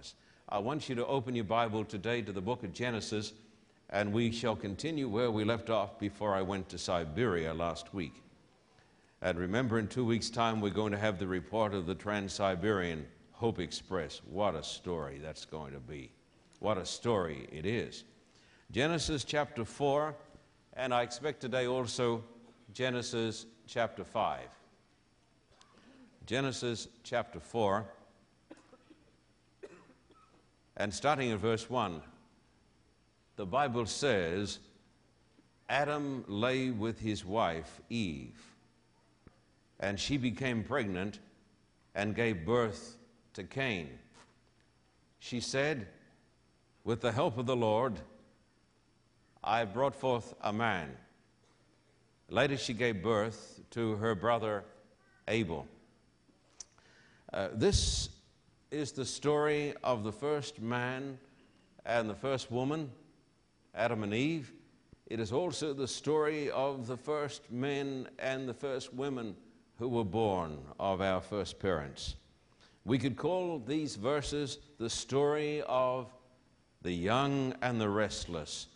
darkness. I want you to open your Bible today to the book of Genesis, and we shall continue where we left off before I went to Siberia last week. And remember, in two weeks' time, we're going to have the report of the Trans Siberian Hope Express. What a story that's going to be! What a story it is. Genesis chapter 4, and I expect today also Genesis chapter 5. Genesis chapter 4, and starting in verse 1, the Bible says, Adam lay with his wife, Eve, and she became pregnant and gave birth to Cain. She said, With the help of the Lord, I brought forth a man. Later, she gave birth to her brother Abel. Uh, this is the story of the first man and the first woman, Adam and Eve. It is also the story of the first men and the first women who were born of our first parents. We could call these verses the story of the young and the restless,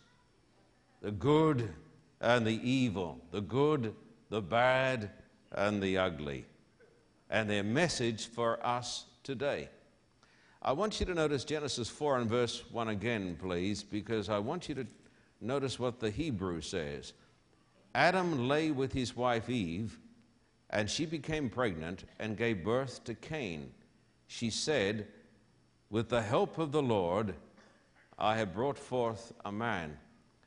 the good and the evil, the good, the bad, and the ugly, and their message for us today. I want you to notice Genesis 4 and verse 1 again, please, because I want you to notice what the Hebrew says. Adam lay with his wife Eve, and she became pregnant and gave birth to Cain. She said, With the help of the Lord, I have brought forth a man.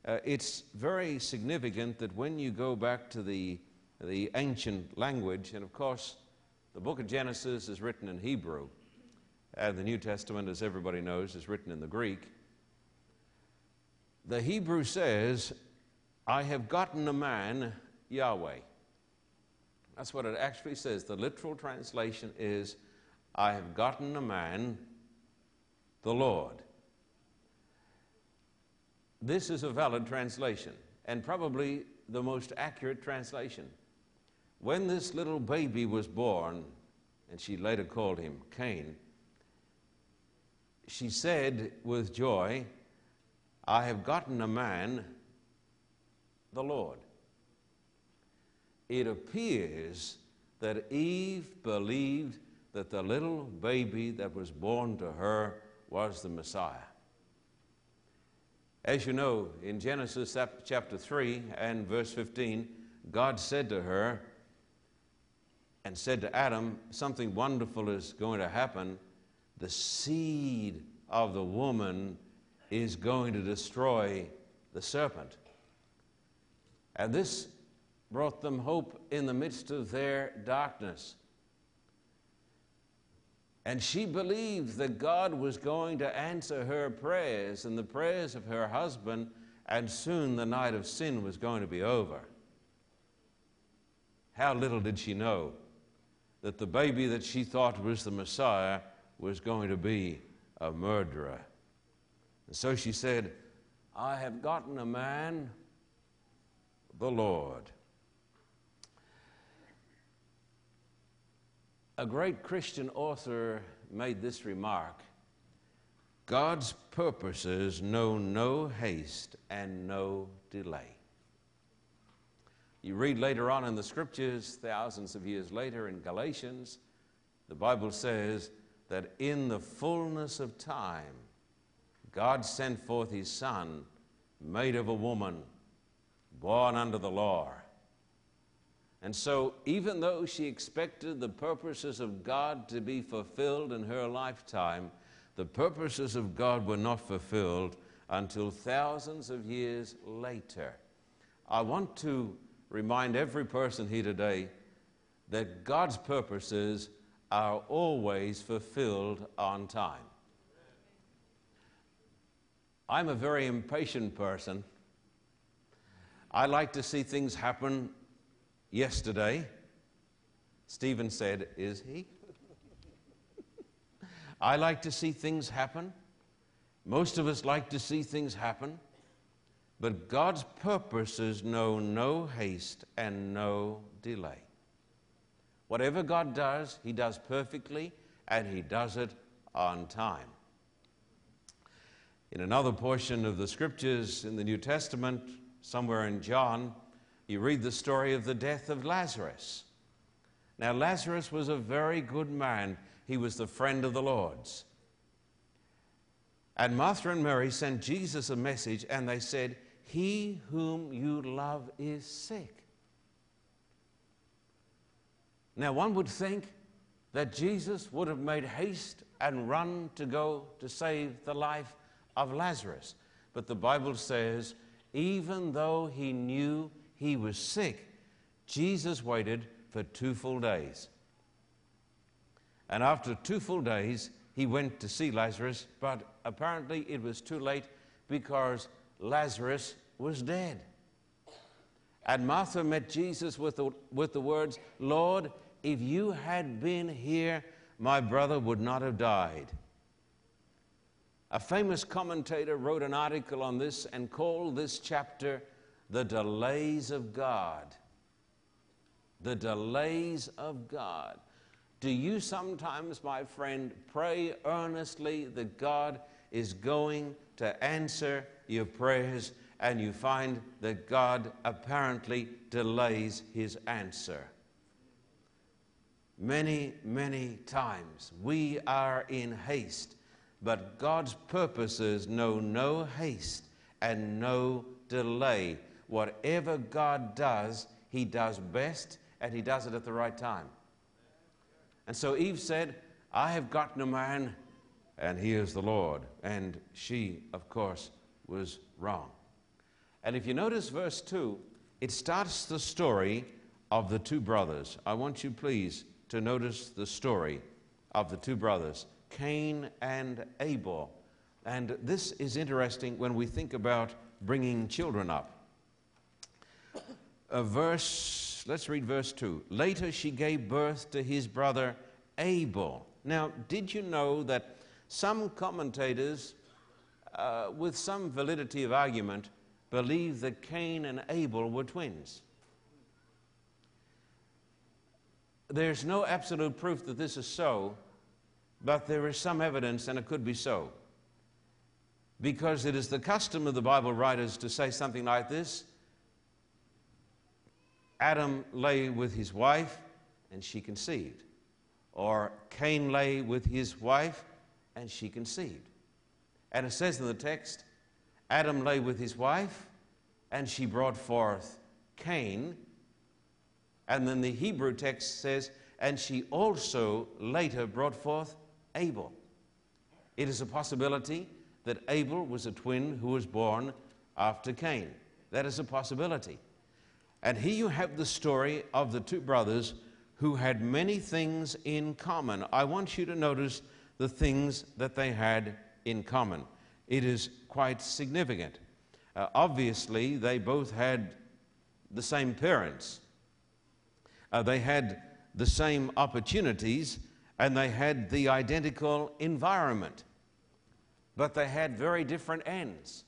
Uh, it's very significant that when you go back to the, the ancient language, and of course, the book of Genesis is written in Hebrew, and the New Testament, as everybody knows, is written in the Greek. The Hebrew says, I have gotten a man, Yahweh. That's what it actually says. The literal translation is, I have gotten a man, the Lord. This is a valid translation and probably the most accurate translation. When this little baby was born, and she later called him Cain, she said with joy, I have gotten a man, the Lord. It appears that Eve believed that the little baby that was born to her was the Messiah. As you know, in Genesis chapter 3 and verse 15, God said to her and said to Adam, Something wonderful is going to happen. The seed of the woman is going to destroy the serpent. And this brought them hope in the midst of their darkness. And she believed that God was going to answer her prayers and the prayers of her husband, and soon the night of sin was going to be over. How little did she know that the baby that she thought was the Messiah was going to be a murderer. And so she said, I have gotten a man, the Lord. A great Christian author made this remark God's purposes know no haste and no delay. You read later on in the scriptures, thousands of years later in Galatians, the Bible says that in the fullness of time, God sent forth his Son, made of a woman, born under the law and so, even though she expected the purposes of God to be fulfilled in her lifetime, the purposes of God were not fulfilled until thousands of years later. I want to remind every person here today that God's purposes are always fulfilled on time. I'm a very impatient person. I like to see things happen yesterday. Stephen said, Is he? I like to see things happen. Most of us like to see things happen. But God's purposes know no haste and no delay. Whatever God does, He does perfectly and He does it on time. In another portion of the scriptures in the New Testament, somewhere in John, you read the story of the death of Lazarus. Now, Lazarus was a very good man, he was the friend of the Lord's. And Martha and Mary sent Jesus a message, and they said, He whom you love is sick. Now, one would think that Jesus would have made haste and run to go to save the life of Lazarus. But the Bible says, even though he knew he was sick, Jesus waited for two full days. And after two full days, he went to see Lazarus, but apparently it was too late because Lazarus was dead. And Martha met Jesus with the, with the words, Lord, if you had been here, my brother would not have died. A famous commentator wrote an article on this and called this chapter The Delays of God. The Delays of God. Do you sometimes, my friend, pray earnestly that God is going to answer your prayers and you find that God apparently delays his answer? Many, many times we are in haste but God's purposes know no haste and no delay. Whatever God does, He does best and He does it at the right time. And so Eve said, I have gotten a man, and he is the Lord. And she, of course, was wrong. And if you notice verse 2, it starts the story of the two brothers. I want you, please, to notice the story of the two brothers. Cain and Abel. And this is interesting when we think about bringing children up. A verse, let's read verse 2. Later she gave birth to his brother Abel. Now, did you know that some commentators, uh, with some validity of argument, believe that Cain and Abel were twins? There's no absolute proof that this is so, but there is some evidence, and it could be so. Because it is the custom of the Bible writers to say something like this Adam lay with his wife, and she conceived. Or Cain lay with his wife, and she conceived. And it says in the text Adam lay with his wife, and she brought forth Cain. And then the Hebrew text says, and she also later brought forth Abel. It is a possibility that Abel was a twin who was born after Cain. That is a possibility. And here you have the story of the two brothers who had many things in common. I want you to notice the things that they had in common. It is quite significant. Uh, obviously, they both had the same parents, uh, they had the same opportunities and they had the identical environment, but they had very different ends.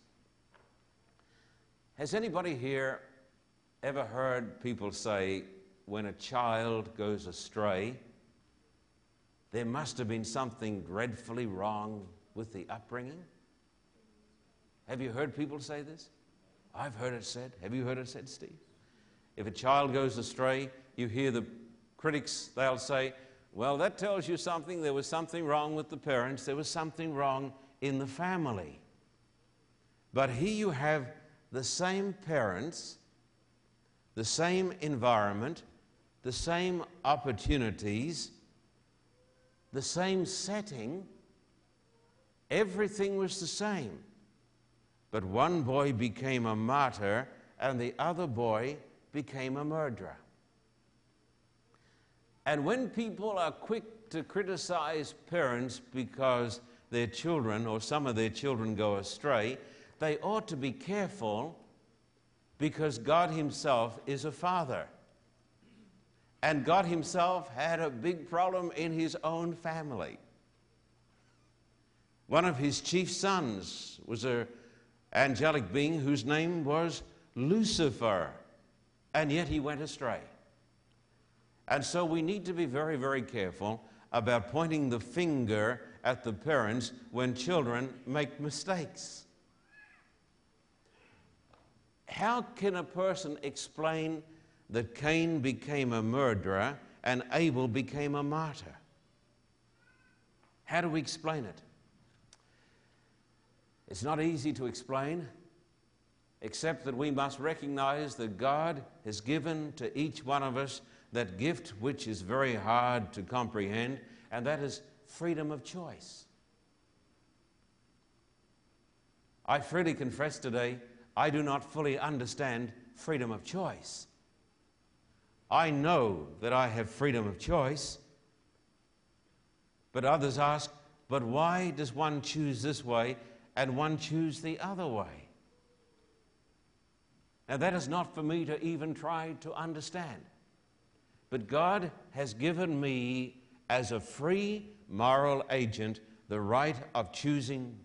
Has anybody here ever heard people say, when a child goes astray, there must have been something dreadfully wrong with the upbringing? Have you heard people say this? I've heard it said. Have you heard it said, Steve? If a child goes astray, you hear the critics, they'll say, well, that tells you something. There was something wrong with the parents, there was something wrong in the family. But here you have the same parents, the same environment, the same opportunities, the same setting. Everything was the same. But one boy became a martyr and the other boy became a murderer. And when people are quick to criticize parents because their children or some of their children go astray, they ought to be careful because God Himself is a father. And God Himself had a big problem in His own family. One of His chief sons was an angelic being whose name was Lucifer, and yet he went astray. And so we need to be very, very careful about pointing the finger at the parents when children make mistakes. How can a person explain that Cain became a murderer and Abel became a martyr? How do we explain it? It's not easy to explain, except that we must recognize that God has given to each one of us that gift which is very hard to comprehend, and that is freedom of choice. I freely confess today, I do not fully understand freedom of choice. I know that I have freedom of choice, but others ask, but why does one choose this way and one choose the other way? Now, that is not for me to even try to understand. But God has given me, as a free moral agent, the right of choosing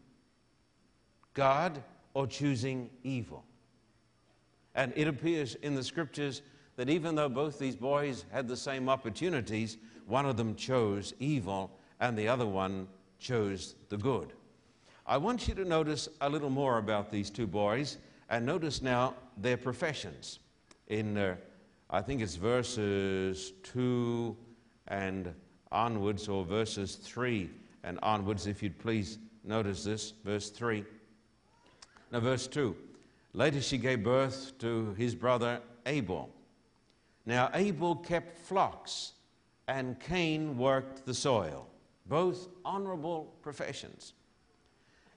God or choosing evil. And it appears in the scriptures that even though both these boys had the same opportunities, one of them chose evil and the other one chose the good. I want you to notice a little more about these two boys and notice now their professions. In, uh, I think it's verses 2 and onwards, or verses 3 and onwards, if you'd please notice this. Verse 3. Now, verse 2. Later she gave birth to his brother Abel. Now, Abel kept flocks, and Cain worked the soil, both honorable professions.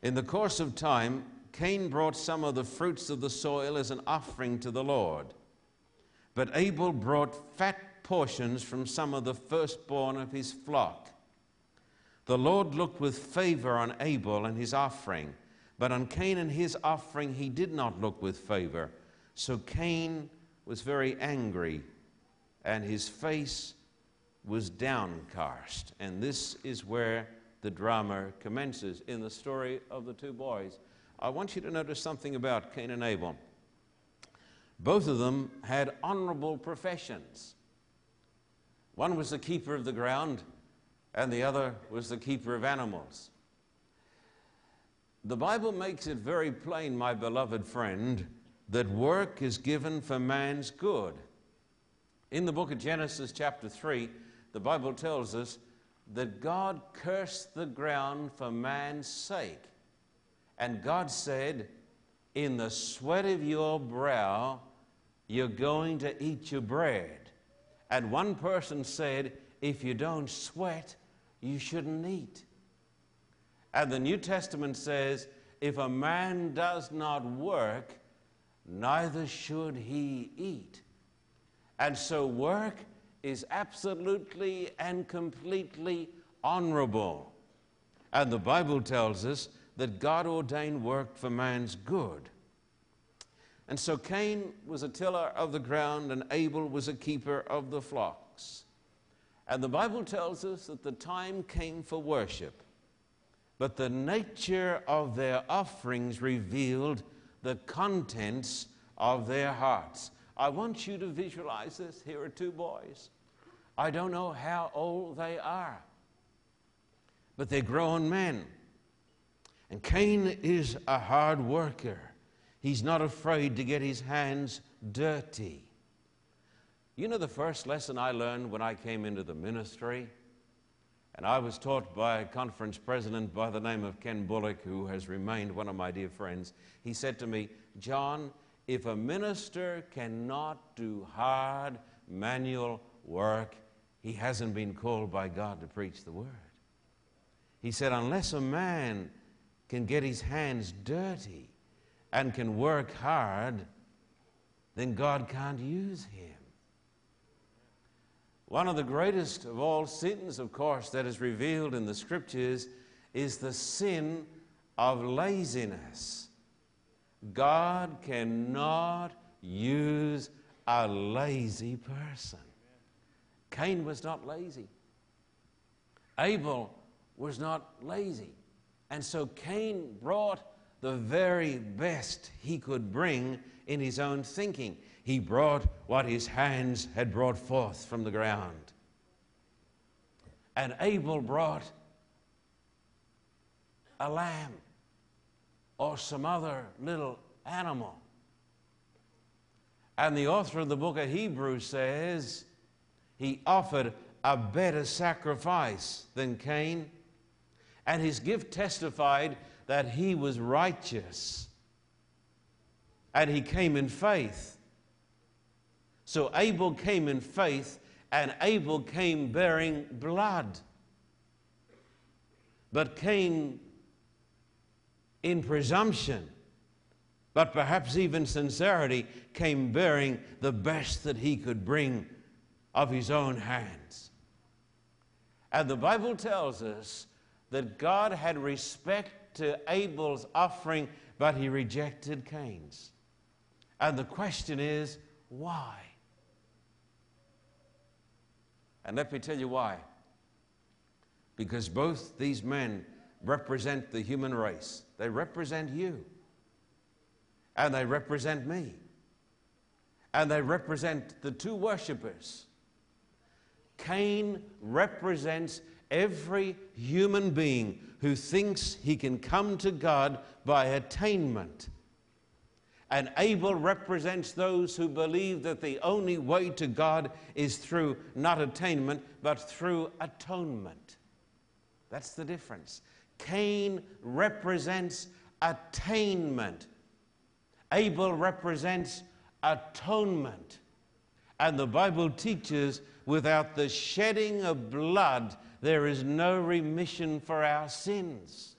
In the course of time, Cain brought some of the fruits of the soil as an offering to the Lord. But Abel brought fat portions from some of the firstborn of his flock. The Lord looked with favor on Abel and his offering, but on Cain and his offering he did not look with favor. So Cain was very angry and his face was downcast. And this is where the drama commences in the story of the two boys. I want you to notice something about Cain and Abel. Both of them had honorable professions. One was the keeper of the ground, and the other was the keeper of animals. The Bible makes it very plain, my beloved friend, that work is given for man's good. In the book of Genesis, chapter 3, the Bible tells us that God cursed the ground for man's sake. And God said, In the sweat of your brow, you're going to eat your bread. And one person said, If you don't sweat, you shouldn't eat. And the New Testament says, If a man does not work, neither should he eat. And so work is absolutely and completely honorable. And the Bible tells us that God ordained work for man's good. And so Cain was a tiller of the ground, and Abel was a keeper of the flocks. And the Bible tells us that the time came for worship, but the nature of their offerings revealed the contents of their hearts. I want you to visualize this. Here are two boys. I don't know how old they are, but they're grown men. And Cain is a hard worker. He's not afraid to get his hands dirty. You know, the first lesson I learned when I came into the ministry, and I was taught by a conference president by the name of Ken Bullock, who has remained one of my dear friends. He said to me, John, if a minister cannot do hard manual work, he hasn't been called by God to preach the word. He said, unless a man can get his hands dirty and can work hard, then God can't use him. One of the greatest of all sins, of course, that is revealed in the scriptures is the sin of laziness. God cannot use a lazy person. Cain was not lazy. Abel was not lazy. And so Cain brought the very best he could bring in his own thinking. He brought what his hands had brought forth from the ground. And Abel brought a lamb or some other little animal. And the author of the book of Hebrews says he offered a better sacrifice than Cain, and his gift testified that he was righteous and he came in faith. So Abel came in faith, and Abel came bearing blood. But Cain in presumption, but perhaps even sincerity, came bearing the best that he could bring of his own hands. And the Bible tells us that God had respect to Abel's offering, but he rejected Cain's. And the question is, why? And let me tell you why. Because both these men represent the human race. They represent you. And they represent me. And they represent the two worshippers. Cain represents every human being who thinks he can come to God by attainment. And Abel represents those who believe that the only way to God is through not attainment, but through atonement. That's the difference. Cain represents attainment, Abel represents atonement. And the Bible teaches without the shedding of blood, there is no remission for our sins.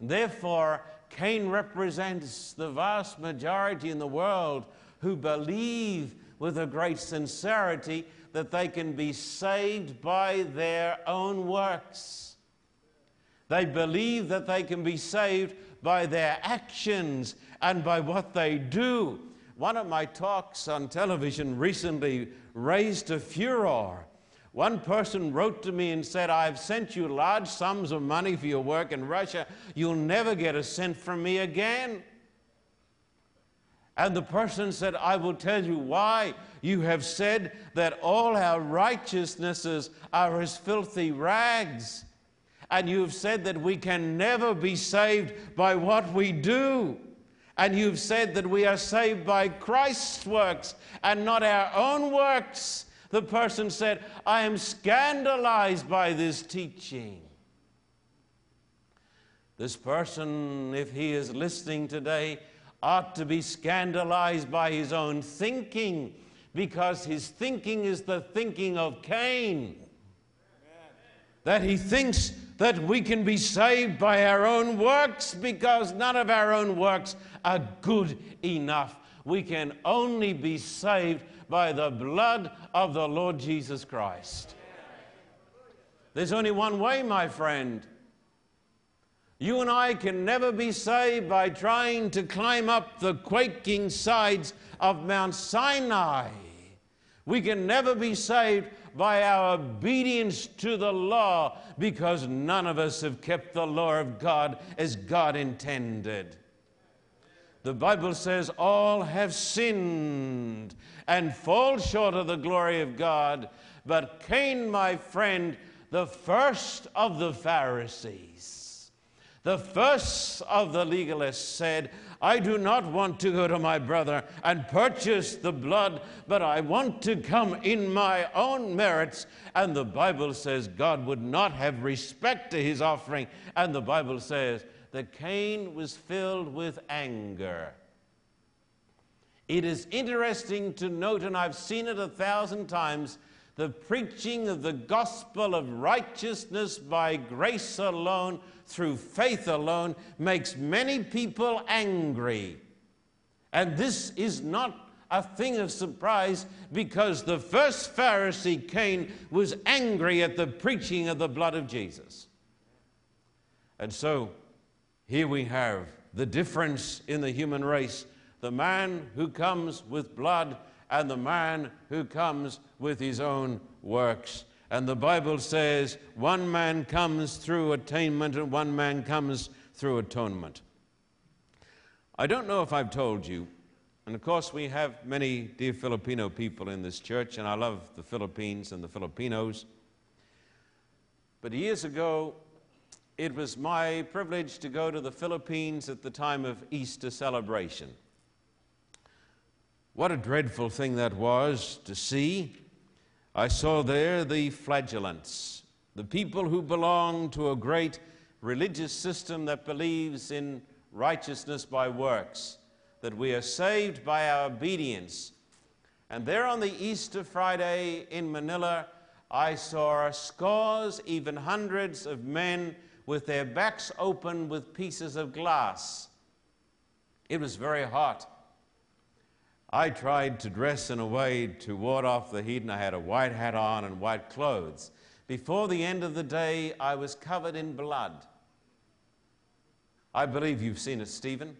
Therefore, Cain represents the vast majority in the world who believe with a great sincerity that they can be saved by their own works. They believe that they can be saved by their actions and by what they do. One of my talks on television recently raised a furor. One person wrote to me and said, I've sent you large sums of money for your work in Russia. You'll never get a cent from me again. And the person said, I will tell you why. You have said that all our righteousnesses are as filthy rags and you've said that we can never be saved by what we do. And you've said that we are saved by Christ's works and not our own works. The person said, I am scandalized by this teaching. This person, if he is listening today, ought to be scandalized by his own thinking because his thinking is the thinking of Cain. Amen. That he thinks that we can be saved by our own works because none of our own works are good enough. We can only be saved by the blood of the Lord Jesus Christ. There's only one way, my friend. You and I can never be saved by trying to climb up the quaking sides of Mount Sinai. We can never be saved by our obedience to the law because none of us have kept the law of God as God intended. The Bible says all have sinned and fall short of the glory of God. But Cain, my friend, the first of the Pharisees, the first of the legalists said, I do not want to go to my brother and purchase the blood, but I want to come in my own merits. And the Bible says God would not have respect to his offering. And the Bible says that Cain was filled with anger. It is interesting to note, and I've seen it a thousand times, the preaching of the gospel of righteousness by grace alone through faith alone makes many people angry. And this is not a thing of surprise because the first Pharisee, Cain, was angry at the preaching of the blood of Jesus. And so here we have the difference in the human race the man who comes with blood and the man who comes with his own works. And the Bible says one man comes through attainment and one man comes through atonement. I don't know if I've told you, and of course, we have many dear Filipino people in this church, and I love the Philippines and the Filipinos. But years ago, it was my privilege to go to the Philippines at the time of Easter celebration. What a dreadful thing that was to see. I saw there the flagellants, the people who belong to a great religious system that believes in righteousness by works, that we are saved by our obedience. And there on the Easter Friday in Manila, I saw scores, even hundreds of men with their backs open with pieces of glass. It was very hot. I tried to dress in a way to ward off the heat, and I had a white hat on and white clothes. Before the end of the day, I was covered in blood. I believe you've seen it, Stephen.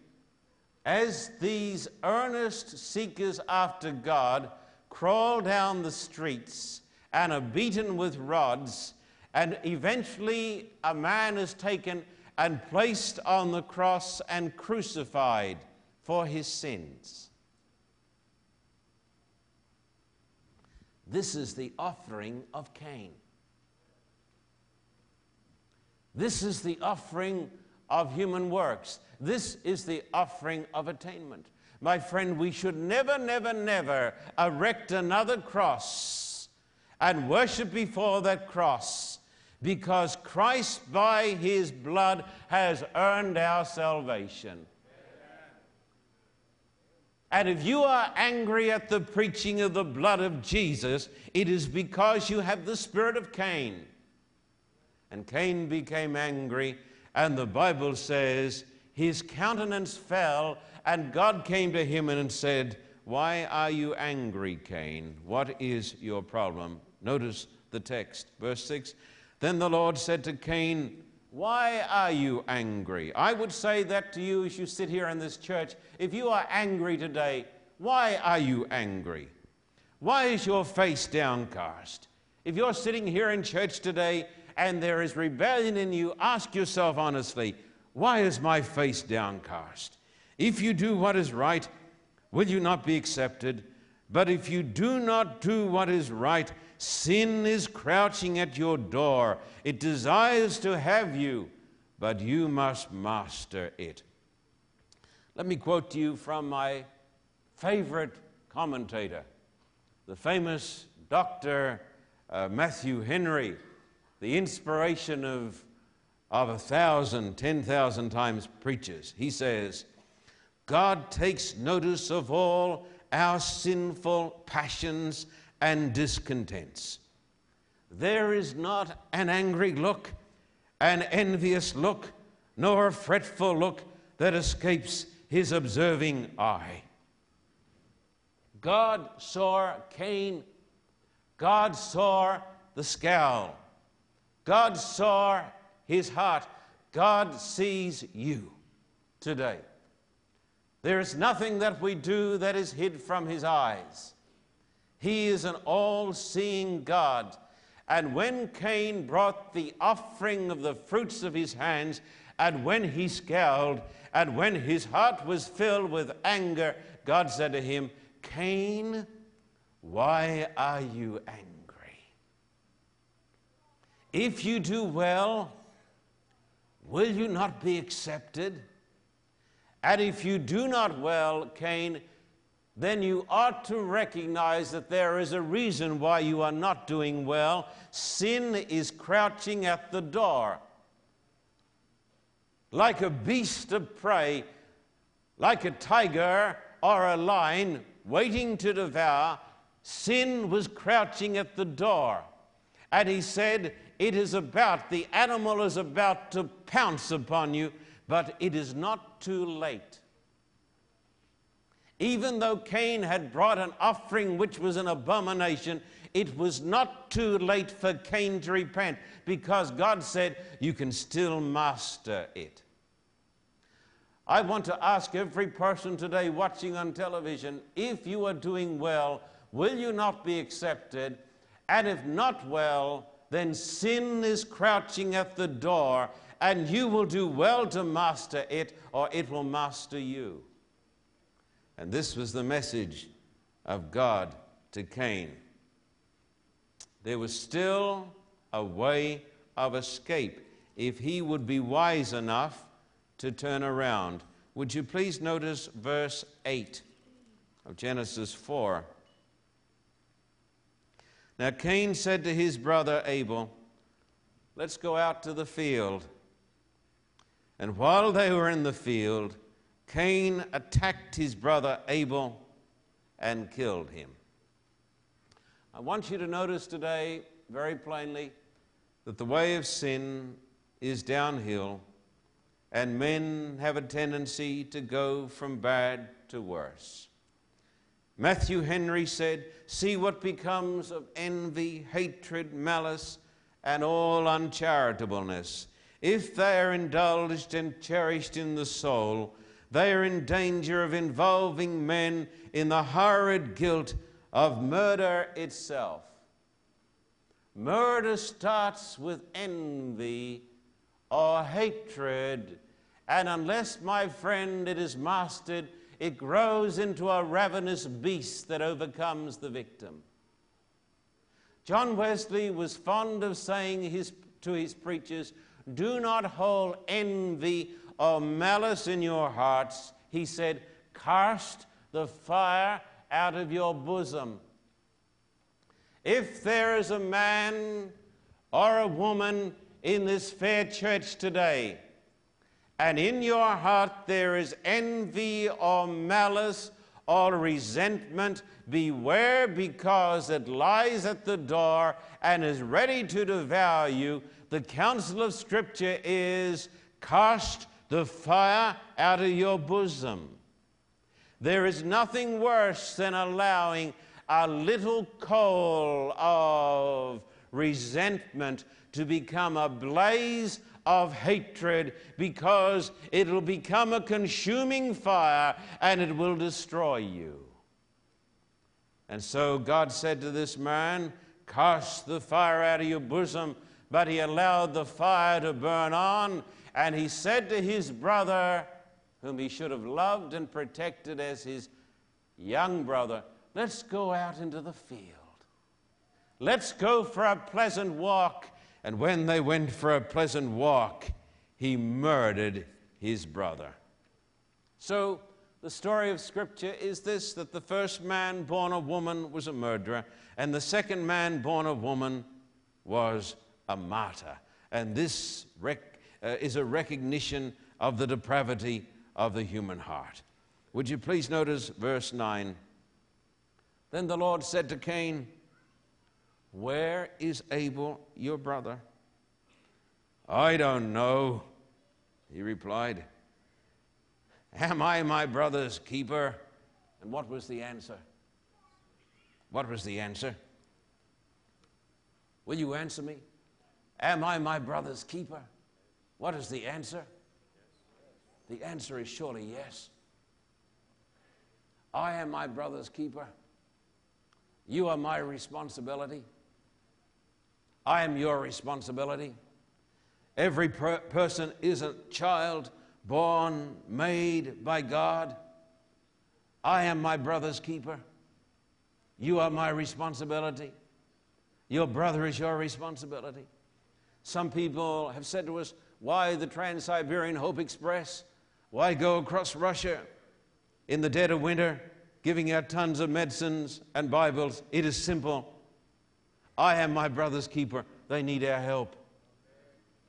As these earnest seekers after God crawl down the streets and are beaten with rods, and eventually a man is taken and placed on the cross and crucified for his sins. This is the offering of Cain. This is the offering of human works. This is the offering of attainment. My friend, we should never, never, never erect another cross and worship before that cross because Christ, by his blood, has earned our salvation. And if you are angry at the preaching of the blood of Jesus, it is because you have the spirit of Cain. And Cain became angry, and the Bible says his countenance fell, and God came to him and said, Why are you angry, Cain? What is your problem? Notice the text, verse 6. Then the Lord said to Cain, why are you angry? I would say that to you as you sit here in this church. If you are angry today, why are you angry? Why is your face downcast? If you're sitting here in church today and there is rebellion in you, ask yourself honestly, why is my face downcast? If you do what is right, will you not be accepted? But if you do not do what is right, Sin is crouching at your door. It desires to have you, but you must master it. Let me quote to you from my favorite commentator, the famous Dr. Uh, Matthew Henry, the inspiration of, of a thousand, ten thousand times preachers. He says, God takes notice of all our sinful passions and discontents. There is not an angry look, an envious look, nor a fretful look that escapes his observing eye. God saw Cain. God saw the scowl. God saw his heart. God sees you today. There is nothing that we do that is hid from his eyes. He is an all seeing God. And when Cain brought the offering of the fruits of his hands, and when he scowled, and when his heart was filled with anger, God said to him, Cain, why are you angry? If you do well, will you not be accepted? And if you do not well, Cain, then you ought to recognize that there is a reason why you are not doing well. Sin is crouching at the door. Like a beast of prey, like a tiger or a lion waiting to devour, sin was crouching at the door. And he said, It is about, the animal is about to pounce upon you, but it is not too late. Even though Cain had brought an offering which was an abomination, it was not too late for Cain to repent because God said, You can still master it. I want to ask every person today watching on television if you are doing well, will you not be accepted? And if not well, then sin is crouching at the door, and you will do well to master it, or it will master you. And this was the message of God to Cain. There was still a way of escape if he would be wise enough to turn around. Would you please notice verse 8 of Genesis 4? Now Cain said to his brother Abel, Let's go out to the field. And while they were in the field, Cain attacked his brother Abel and killed him. I want you to notice today, very plainly, that the way of sin is downhill, and men have a tendency to go from bad to worse. Matthew Henry said, See what becomes of envy, hatred, malice, and all uncharitableness. If they are indulged and cherished in the soul, they are in danger of involving men in the horrid guilt of murder itself. Murder starts with envy or hatred, and unless, my friend, it is mastered it grows into a ravenous beast that overcomes the victim. John Wesley was fond of saying his, to his preachers, Do not hold envy or malice in your hearts. He said, Cast the fire out of your bosom. If there is a man or a woman in this fair church today and in your heart there is envy or malice or resentment, beware because it lies at the door and is ready to devour you. The counsel of Scripture is cast the fire out of your bosom. There is nothing worse than allowing a little coal of resentment to become a blaze of hatred because it'll become a consuming fire and it will destroy you. And so God said to this man, Cast the fire out of your bosom. But he allowed the fire to burn on. And he said to his brother, whom he should have loved and protected as his young brother, Let's go out into the field. Let's go for a pleasant walk and when they went for a pleasant walk, he murdered his brother. So, the story of Scripture is this that the first man born of woman was a murderer, and the second man born of woman was a martyr. And this rec- uh, is a recognition of the depravity of the human heart. Would you please notice verse 9? Then the Lord said to Cain, where is Abel, your brother? I don't know, he replied. Am I my brother's keeper? And what was the answer? What was the answer? Will you answer me? Am I my brother's keeper? What is the answer? The answer is surely yes. I am my brother's keeper. You are my responsibility. I am your responsibility. Every per- person is a child born, made by God. I am my brother's keeper. You are my responsibility. Your brother is your responsibility. Some people have said to us, Why the Trans Siberian Hope Express? Why go across Russia in the dead of winter, giving out tons of medicines and Bibles? It is simple. I am my brother's keeper. They need our help.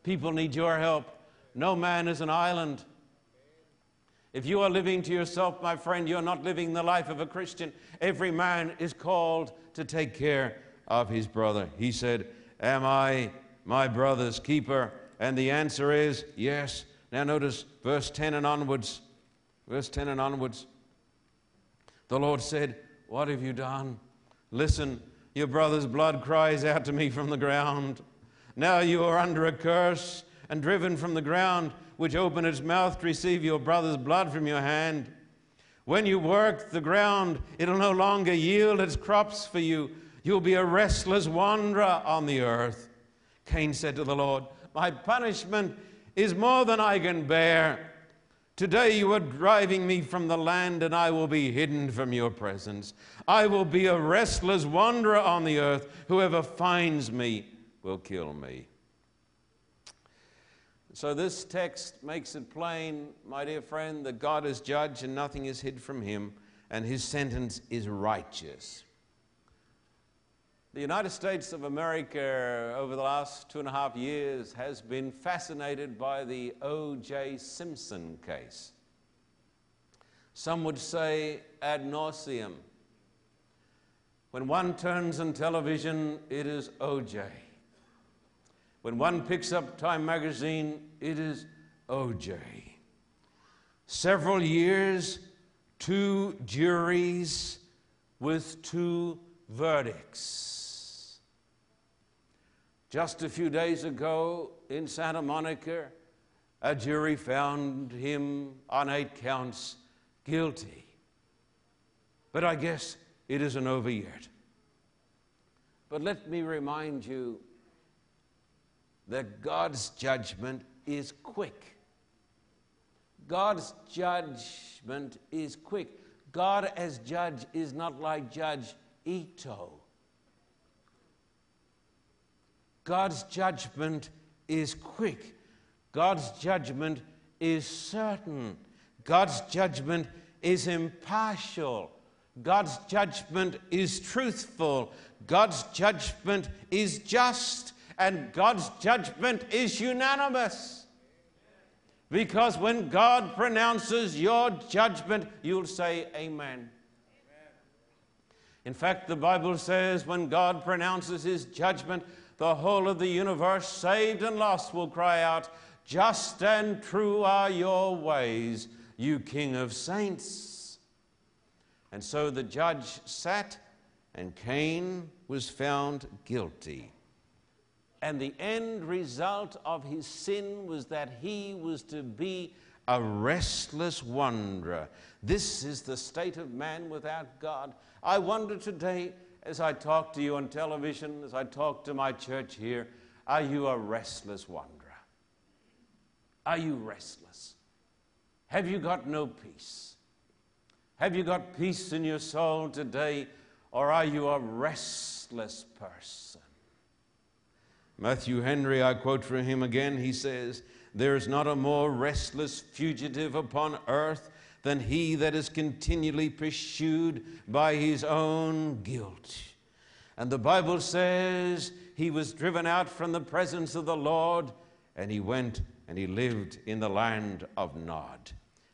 People need your help. No man is an island. If you are living to yourself, my friend, you're not living the life of a Christian. Every man is called to take care of his brother. He said, Am I my brother's keeper? And the answer is yes. Now notice verse 10 and onwards. Verse 10 and onwards. The Lord said, What have you done? Listen, your brother's blood cries out to me from the ground. Now you are under a curse and driven from the ground, which opened its mouth to receive your brother's blood from your hand. When you work the ground, it'll no longer yield its crops for you. You'll be a restless wanderer on the earth. Cain said to the Lord, My punishment is more than I can bear. Today you are driving me from the land, and I will be hidden from your presence. I will be a restless wanderer on the earth. Whoever finds me will kill me. So, this text makes it plain, my dear friend, that God is judge and nothing is hid from him, and his sentence is righteous. The United States of America, over the last two and a half years, has been fascinated by the O.J. Simpson case. Some would say ad nauseum. When one turns on television, it is O.J. When one picks up Time magazine, it is O.J. Several years, two juries with two verdicts. Just a few days ago in Santa Monica, a jury found him on eight counts guilty. But I guess it isn't over yet. But let me remind you that God's judgment is quick. God's judgment is quick. God, as judge, is not like Judge Ito. God's judgment is quick. God's judgment is certain. God's judgment is impartial. God's judgment is truthful. God's judgment is just. And God's judgment is unanimous. Because when God pronounces your judgment, you'll say, Amen. In fact, the Bible says when God pronounces his judgment, the whole of the universe, saved and lost, will cry out, Just and true are your ways, you King of saints. And so the judge sat, and Cain was found guilty. And the end result of his sin was that he was to be a restless wanderer. This is the state of man without God. I wonder today as I talk to you on television, as I talk to my church here, are you a restless wanderer? Are you restless? Have you got no peace? Have you got peace in your soul today, or are you a restless person? Matthew Henry, I quote from him again, he says, There is not a more restless fugitive upon earth than he that is continually pursued by his own guilt. And the Bible says he was driven out from the presence of the Lord, and he went and he lived in the land of Nod.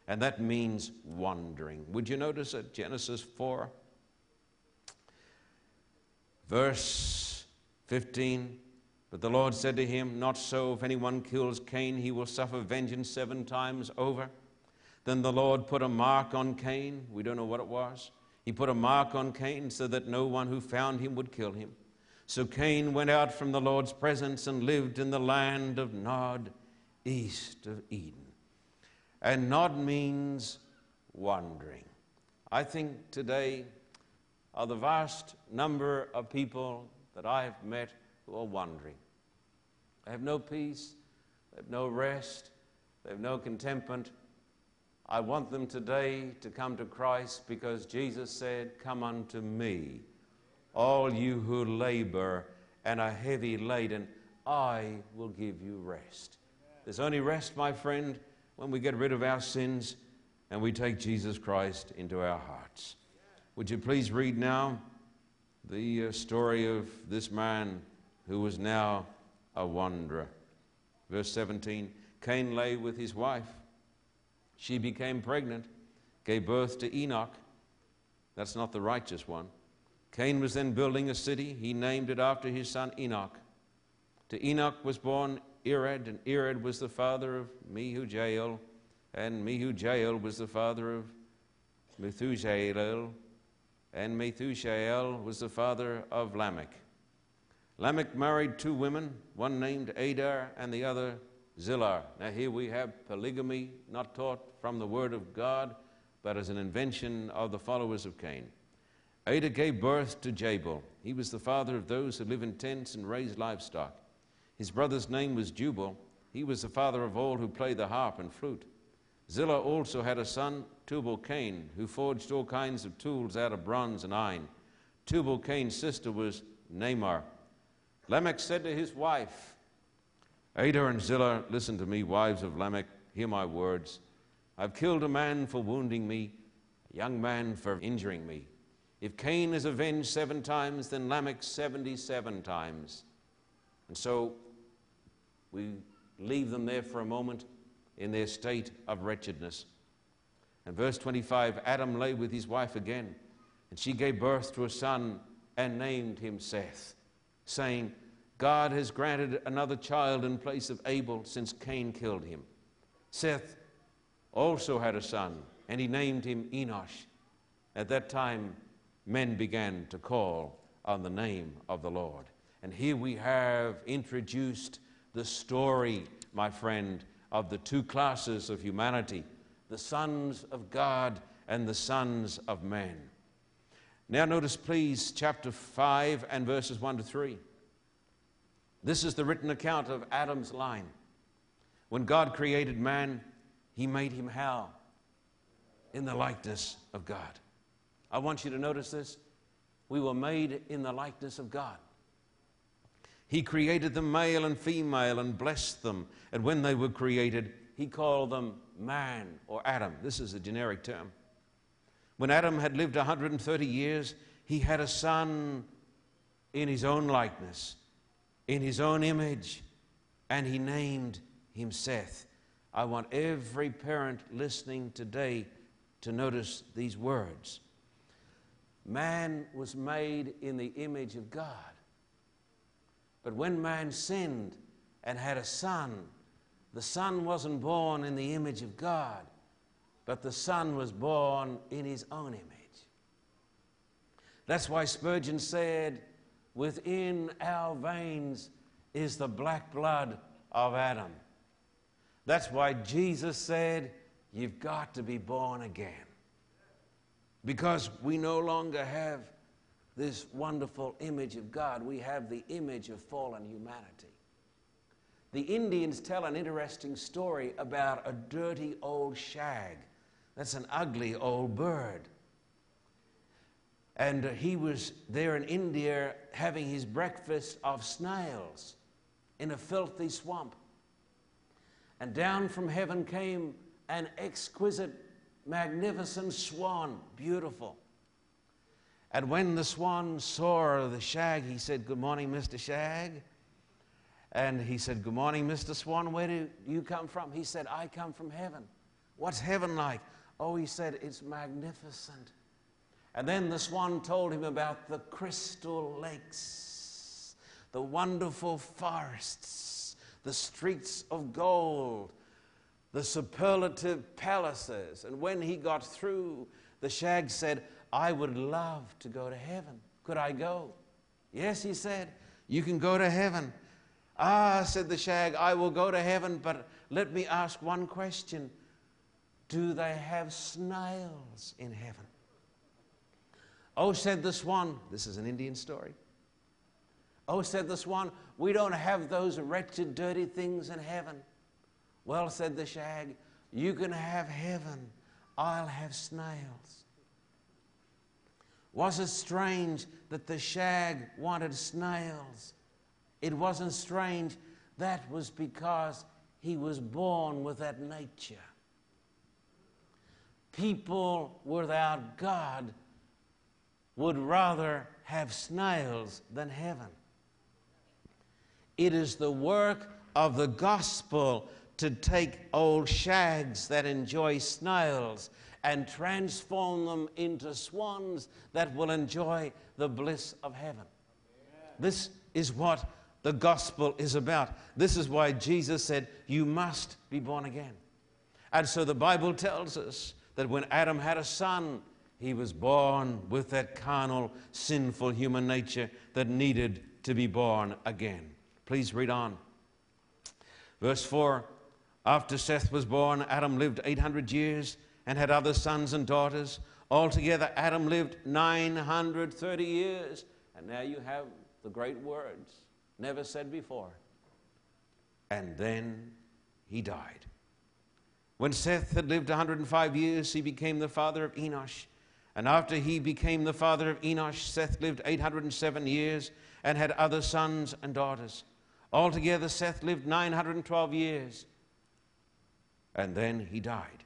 And that means wandering. Would you notice at Genesis 4, verse 15? But the Lord said to him, Not so, if anyone kills Cain, he will suffer vengeance seven times over. Then the Lord put a mark on Cain. We don't know what it was. He put a mark on Cain so that no one who found him would kill him. So Cain went out from the Lord's presence and lived in the land of Nod, east of Eden. And Nod means wandering. I think today are the vast number of people that I have met who are wandering. They have no peace, they have no rest, they have no contentment, I want them today to come to Christ because Jesus said, Come unto me, all you who labor and are heavy laden, I will give you rest. There's only rest, my friend, when we get rid of our sins and we take Jesus Christ into our hearts. Would you please read now the uh, story of this man who was now a wanderer? Verse 17 Cain lay with his wife she became pregnant, gave birth to Enoch. That's not the righteous one. Cain was then building a city. He named it after his son Enoch. To Enoch was born Irad, and Irad was the father of Mehujael, and Mehujael was the father of Methushael, and Methushael was the father of Lamech. Lamech married two women, one named Adah and the other Zillah. Now, here we have polygamy, not taught from the Word of God, but as an invention of the followers of Cain. Adah gave birth to Jabal. He was the father of those who live in tents and raise livestock. His brother's name was Jubal. He was the father of all who play the harp and flute. Zillah also had a son, Tubal Cain, who forged all kinds of tools out of bronze and iron. Tubal Cain's sister was Naamah. Lamech said to his wife, Adah and Zillah, listen to me, wives of Lamech, hear my words. I've killed a man for wounding me, a young man for injuring me. If Cain is avenged seven times, then Lamech 77 times. And so we leave them there for a moment in their state of wretchedness. And verse 25 Adam lay with his wife again, and she gave birth to a son and named him Seth, saying, God has granted another child in place of Abel since Cain killed him. Seth also had a son, and he named him Enosh. At that time, men began to call on the name of the Lord. And here we have introduced the story, my friend, of the two classes of humanity the sons of God and the sons of men. Now, notice, please, chapter 5 and verses 1 to 3. This is the written account of Adam's line. When God created man, he made him how? In the likeness of God. I want you to notice this. We were made in the likeness of God. He created them male and female and blessed them. And when they were created, he called them man or Adam. This is a generic term. When Adam had lived 130 years, he had a son in his own likeness, in his own image, and he named him Seth. I want every parent listening today to notice these words. Man was made in the image of God. But when man sinned and had a son, the son wasn't born in the image of God, but the son was born in his own image. That's why Spurgeon said, Within our veins is the black blood of Adam. That's why Jesus said, You've got to be born again. Because we no longer have this wonderful image of God, we have the image of fallen humanity. The Indians tell an interesting story about a dirty old shag. That's an ugly old bird. And he was there in India having his breakfast of snails in a filthy swamp. And down from heaven came an exquisite, magnificent swan, beautiful. And when the swan saw the shag, he said, Good morning, Mr. Shag. And he said, Good morning, Mr. Swan. Where do you come from? He said, I come from heaven. What's heaven like? Oh, he said, It's magnificent. And then the swan told him about the crystal lakes, the wonderful forests, the streets of gold, the superlative palaces. And when he got through, the shag said, I would love to go to heaven. Could I go? Yes, he said, You can go to heaven. Ah, said the shag, I will go to heaven, but let me ask one question Do they have snails in heaven? Oh, said the swan, this is an Indian story. Oh, said the swan, we don't have those wretched, dirty things in heaven. Well, said the shag, you can have heaven, I'll have snails. Was it strange that the shag wanted snails? It wasn't strange. That was because he was born with that nature. People without God would rather have snails than heaven. It is the work of the gospel to take old shags that enjoy snails and transform them into swans that will enjoy the bliss of heaven. This is what the gospel is about. This is why Jesus said, You must be born again. And so the Bible tells us that when Adam had a son, he was born with that carnal, sinful human nature that needed to be born again. Please read on. Verse 4 After Seth was born, Adam lived 800 years and had other sons and daughters. Altogether, Adam lived 930 years. And now you have the great words never said before. And then he died. When Seth had lived 105 years, he became the father of Enosh. And after he became the father of Enosh, Seth lived 807 years and had other sons and daughters. Altogether, Seth lived 912 years, and then he died.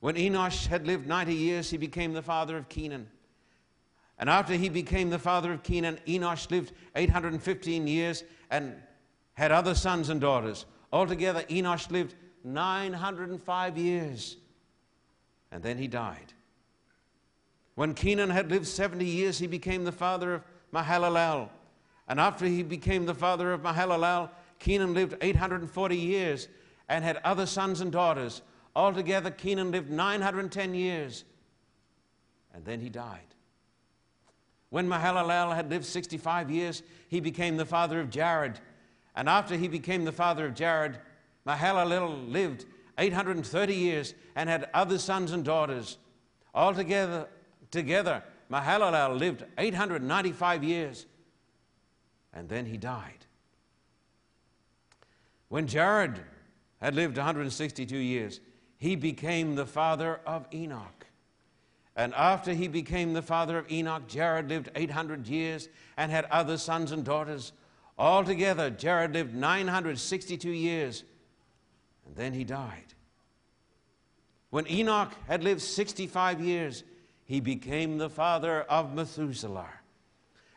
When Enosh had lived 90 years, he became the father of Kenan. And after he became the father of Kenan, Enosh lived 815 years and had other sons and daughters. Altogether, Enosh lived 905 years, and then he died. When Kenan had lived 70 years, he became the father of Mahalalel. And after he became the father of Mahalalel, Kenan lived 840 years and had other sons and daughters. Altogether, Kenan lived 910 years, and then he died. When Mahalalel had lived 65 years, he became the father of Jared. And after he became the father of Jared, Mahalalel lived 830 years and had other sons and daughters. Altogether, together, Mahalalel lived 895 years, and then he died. When Jared had lived 162 years, he became the father of Enoch. And after he became the father of Enoch, Jared lived 800 years and had other sons and daughters. Altogether, Jared lived 962 years, and then he died. When Enoch had lived 65 years, he became the father of Methuselah.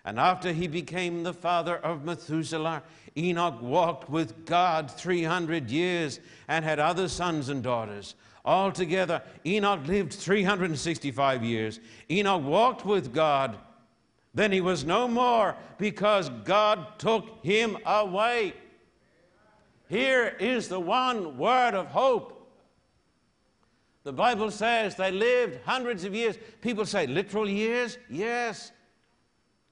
And after he became the father of Methuselah, Enoch walked with God 300 years and had other sons and daughters. Altogether, Enoch lived 365 years. Enoch walked with God. Then he was no more because God took him away. Here is the one word of hope. The Bible says they lived hundreds of years. People say literal years? Yes.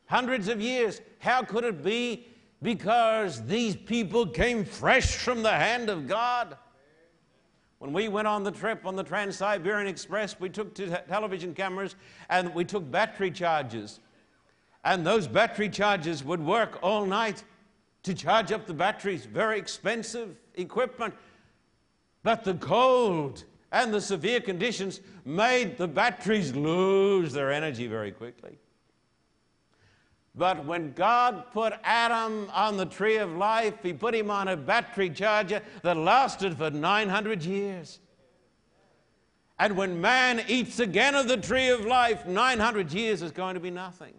Hundreds of years. How could it be? Because these people came fresh from the hand of God. When we went on the trip on the Trans Siberian Express, we took t- television cameras and we took battery charges. And those battery charges would work all night to charge up the batteries. Very expensive equipment. But the cold and the severe conditions made the batteries lose their energy very quickly. But when God put Adam on the tree of life, He put him on a battery charger that lasted for 900 years. And when man eats again of the tree of life, 900 years is going to be nothing.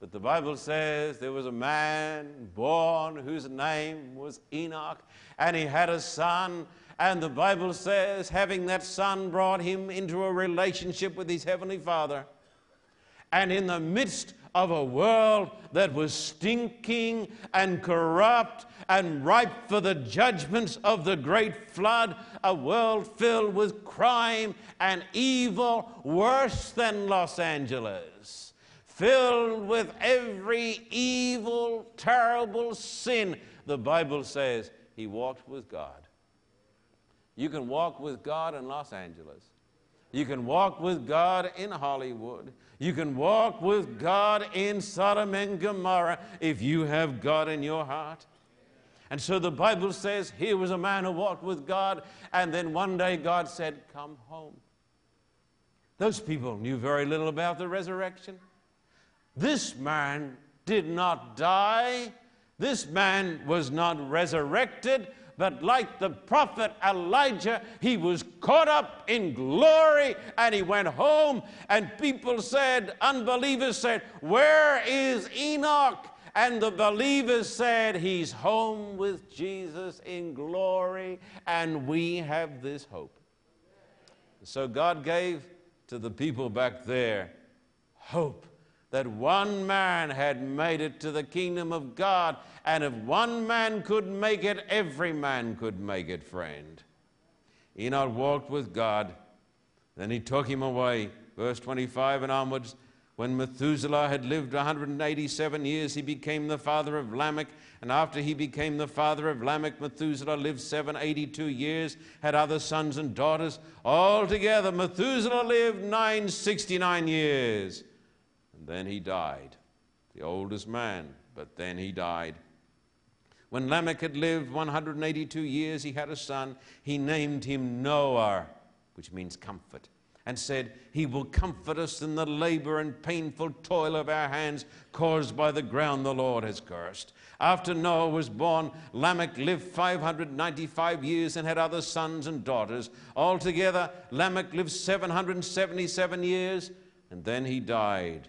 But the Bible says there was a man born whose name was Enoch, and he had a son. And the Bible says, having that son brought him into a relationship with his heavenly father. And in the midst of a world that was stinking and corrupt and ripe for the judgments of the great flood, a world filled with crime and evil worse than Los Angeles, filled with every evil, terrible sin. The Bible says he walked with God. You can walk with God in Los Angeles. You can walk with God in Hollywood. You can walk with God in Sodom and Gomorrah if you have God in your heart. And so the Bible says here was a man who walked with God, and then one day God said, Come home. Those people knew very little about the resurrection. This man did not die, this man was not resurrected, but like the prophet Elijah, he was caught up in glory and he went home. And people said, unbelievers said, Where is Enoch? And the believers said, He's home with Jesus in glory, and we have this hope. So God gave to the people back there hope that one man had made it to the kingdom of God. And if one man could make it, every man could make it, friend. Enoch walked with God. Then he took him away. Verse 25 and onwards. When Methuselah had lived 187 years, he became the father of Lamech. And after he became the father of Lamech, Methuselah lived 782 years, had other sons and daughters. Altogether, Methuselah lived 969 years then he died, the oldest man, but then he died. When Lamech had lived 182 years, he had a son. He named him Noah, which means comfort. and said, He will comfort us in the labor and painful toil of our hands caused by the ground the Lord has cursed. After Noah was born, Lamech lived 595 years and had other sons and daughters. Altogether, Lamech lived 777 years, and then he died.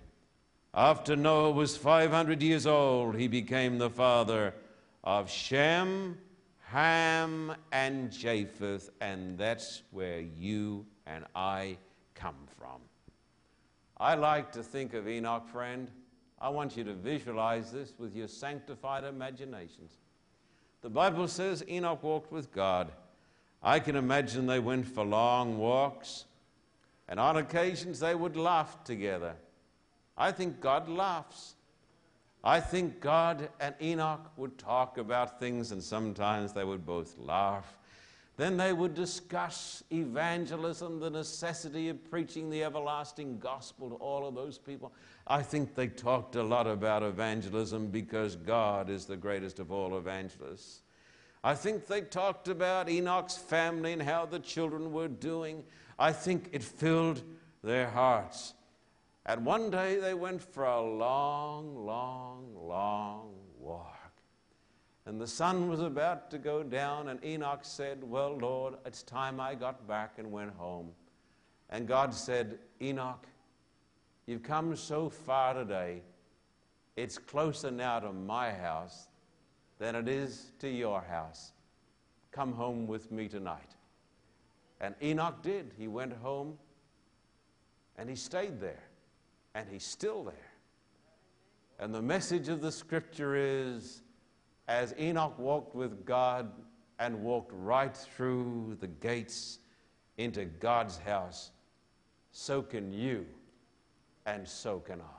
After Noah was 500 years old, he became the father of Shem, Ham, and Japheth, and that's where you and I come from. I like to think of Enoch, friend. I want you to visualize this with your sanctified imaginations. The Bible says Enoch walked with God. I can imagine they went for long walks, and on occasions they would laugh together. I think God laughs. I think God and Enoch would talk about things, and sometimes they would both laugh then they would discuss evangelism, the necessity of preaching the everlasting gospel to all of those people. I think they talked a lot about evangelism because God is the greatest of all evangelists. I think they talked about Enoch's family and how the children were doing. I think it filled their hearts. And one day they went for a long, long, long walk. And the sun was about to go down, and Enoch said, Well, Lord, it's time I got back and went home. And God said, Enoch, you've come so far today, it's closer now to my house than it is to your house. Come home with me tonight. And Enoch did. He went home and he stayed there, and he's still there. And the message of the scripture is as Enoch walked with God and walked right through the gates into God's house, so can you and so can I.